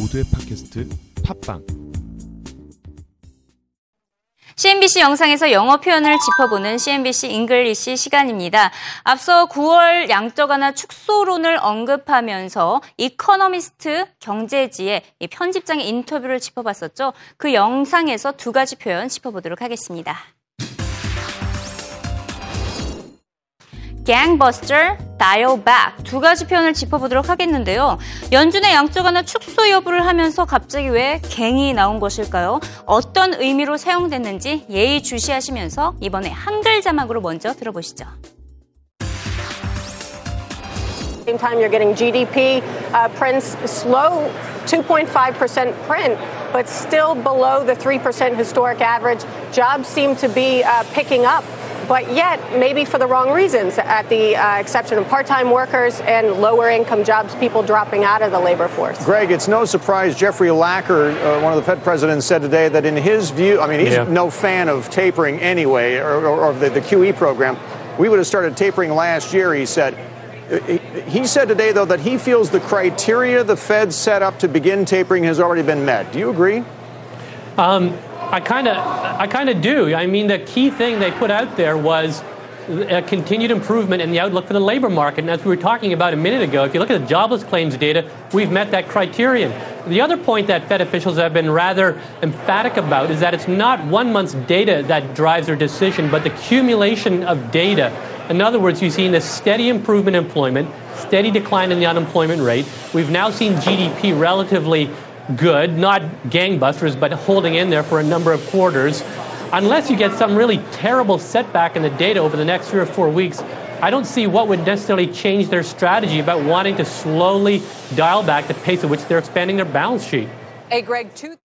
모두의 팟캐스트 팟빵 CNBC 영상에서 영어 표현을 짚어보는 CNBC English 시간입니다. 앞서 9월 양적 완화 축소론을 언급하면서 이커너미스트 경제지의 편집장의 인터뷰를 짚어봤었죠. 그 영상에서 두 가지 표현 짚어보도록 하겠습니다. Gangbuster, dial back 두 가지 표현을 짚어보도록 하겠는데요. 연준의 양적 완화 축소 여부를 하면서 갑자기 왜 갱이 나온 것일까요? 어떤 의미로 사용됐는지 예의 주시하시면서 이번에 한글 자막으로 먼저 들어보시죠. same time you're getting GDP uh, prints slow 2.5% print, but still below the 3% historic average. Jobs seem to be uh, picking up but yet maybe for the wrong reasons, at the uh, exception of part time workers and lower income jobs, people dropping out of the labor force. Greg, it's no surprise Jeffrey Lacker, uh, one of the Fed presidents, said today that in his view, I mean, he's yeah. no fan of tapering anyway, or, or, or the, the QE program. We would have started tapering last year, he said. He said today, though, that he feels the criteria the Fed set up to begin tapering has already been met. Do you agree? Um, I kind of, I kind of do. I mean, the key thing they put out there was a continued improvement in the outlook for the labor market. And as we were talking about a minute ago, if you look at the jobless claims data, we've met that criterion. The other point that Fed officials have been rather emphatic about is that it's not one month's data that drives their decision, but the accumulation of data. In other words, you've seen a steady improvement in employment, steady decline in the unemployment rate. We've now seen GDP relatively good, not gangbusters, but holding in there for a number of quarters. Unless you get some really terrible setback in the data over the next three or four weeks, I don't see what would necessarily change their strategy about wanting to slowly dial back the pace at which they're expanding their balance sheet. Hey, Greg, two.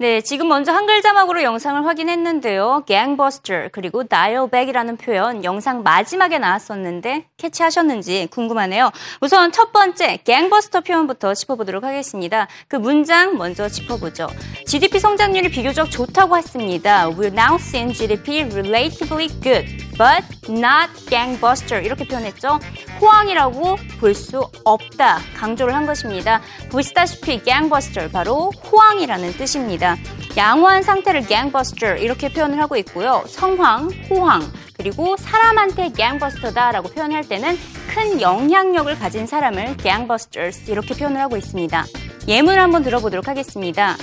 네, 지금 먼저 한글 자막으로 영상을 확인했는데요. gangbuster 그리고 dial back이라는 표현 영상 마지막에 나왔었는데 캐치하셨는지 궁금하네요. 우선 첫 번째 gangbuster 표현부터 짚어보도록 하겠습니다. 그 문장 먼저 짚어보죠. GDP 성장률이 비교적 좋다고 했습니다. We're now seeing GDP relatively good, but not gangbuster 이렇게 표현했죠. 호황이라고 볼 수 없다 강조를 한 것입니다. 보시다시피 gangbuster 바로 호황이라는 뜻입니다. 양호한 상태를 gangbuster 이렇게 표현을 하고 있고요. 성황, 호황, 그리고 사람한테 gangbuster다라고 표현할 때는 큰 영향력을 가진 사람을 gangbusters 이렇게 표현을 하고 있습니다. 예문을 한번 들어보도록 하겠습니다.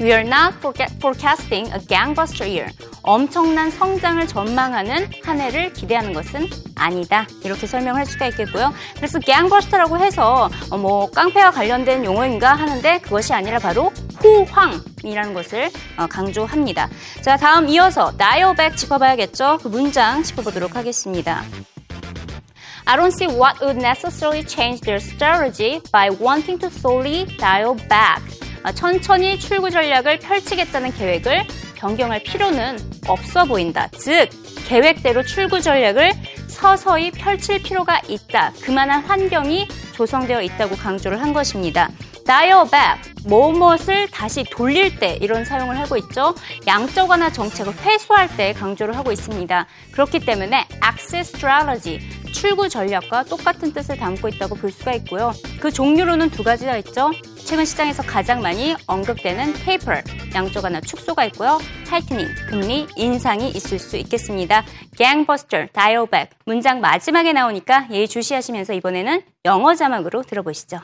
We are not forecasting a gangbuster year. 엄청난 성장을 전망하는 한 해를 기대하는 것은 아니다. 이렇게 설명할 수가 있겠고요. 그래서 gangbuster라고 해서 뭐 깡패와 관련된 용어인가 하는데 그것이 아니라 바로 호황이라는 것을 어, 강조합니다. 자, 다음 이어서 back 짚어봐야겠죠. 그 문장 짚어보도록 하겠습니다. I don't see what would necessarily change their strategy by wanting to slowly dial back. 아, 천천히 출구 전략을 펼치겠다는 계획을 변경할 필요는 없어 보인다. 즉, 계획대로 출구 전략을 서서히 펼칠 필요가 있다. 그만한 환경이 조성되어 있다고 강조를 한 것입니다. dial back, 무엇을 다시 돌릴 때 이런 사용을 하고 있죠. 양적 완화 정책을 회수할 때 강조를 하고 있습니다. 그렇기 때문에 access strategy, 출구 전략과 똑같은 뜻을 담고 있다고 볼 수가 있고요. 그 종류로는 두 가지가 있죠. 최근 시장에서 가장 많이 언급되는 taper, 양적 완화 축소가 있고요. tightening, 금리 인상이 있을 수 있겠습니다. dial back, 문장 마지막에 나오니까 예의 주시하시면서 이번에는 영어 자막으로 들어보시죠.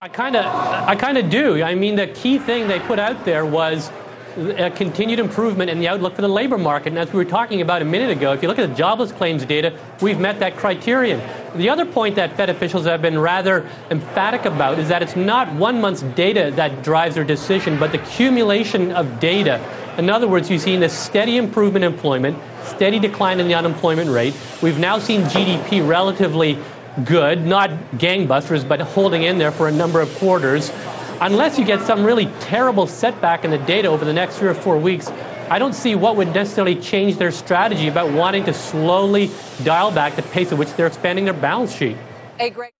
I kind of, I kind of do. I mean, the key thing they put out there was a continued improvement in the outlook for the labor market. And as we were talking about a minute ago, if you look at the jobless claims data, we've met that criterion. The other point that Fed officials have been rather emphatic about is that it's not one month's data that drives their decision, but the accumulation of data. In other words, you've seen a steady improvement in employment, steady decline in the unemployment rate. We've now seen GDP relatively good, not gangbusters, but holding in there for a number of quarters. Unless you get some really terrible setback in the data over the next three or four weeks, I don't see what would necessarily change their strategy about wanting to slowly dial back the pace at which they're expanding their balance sheet. Hey, Greg.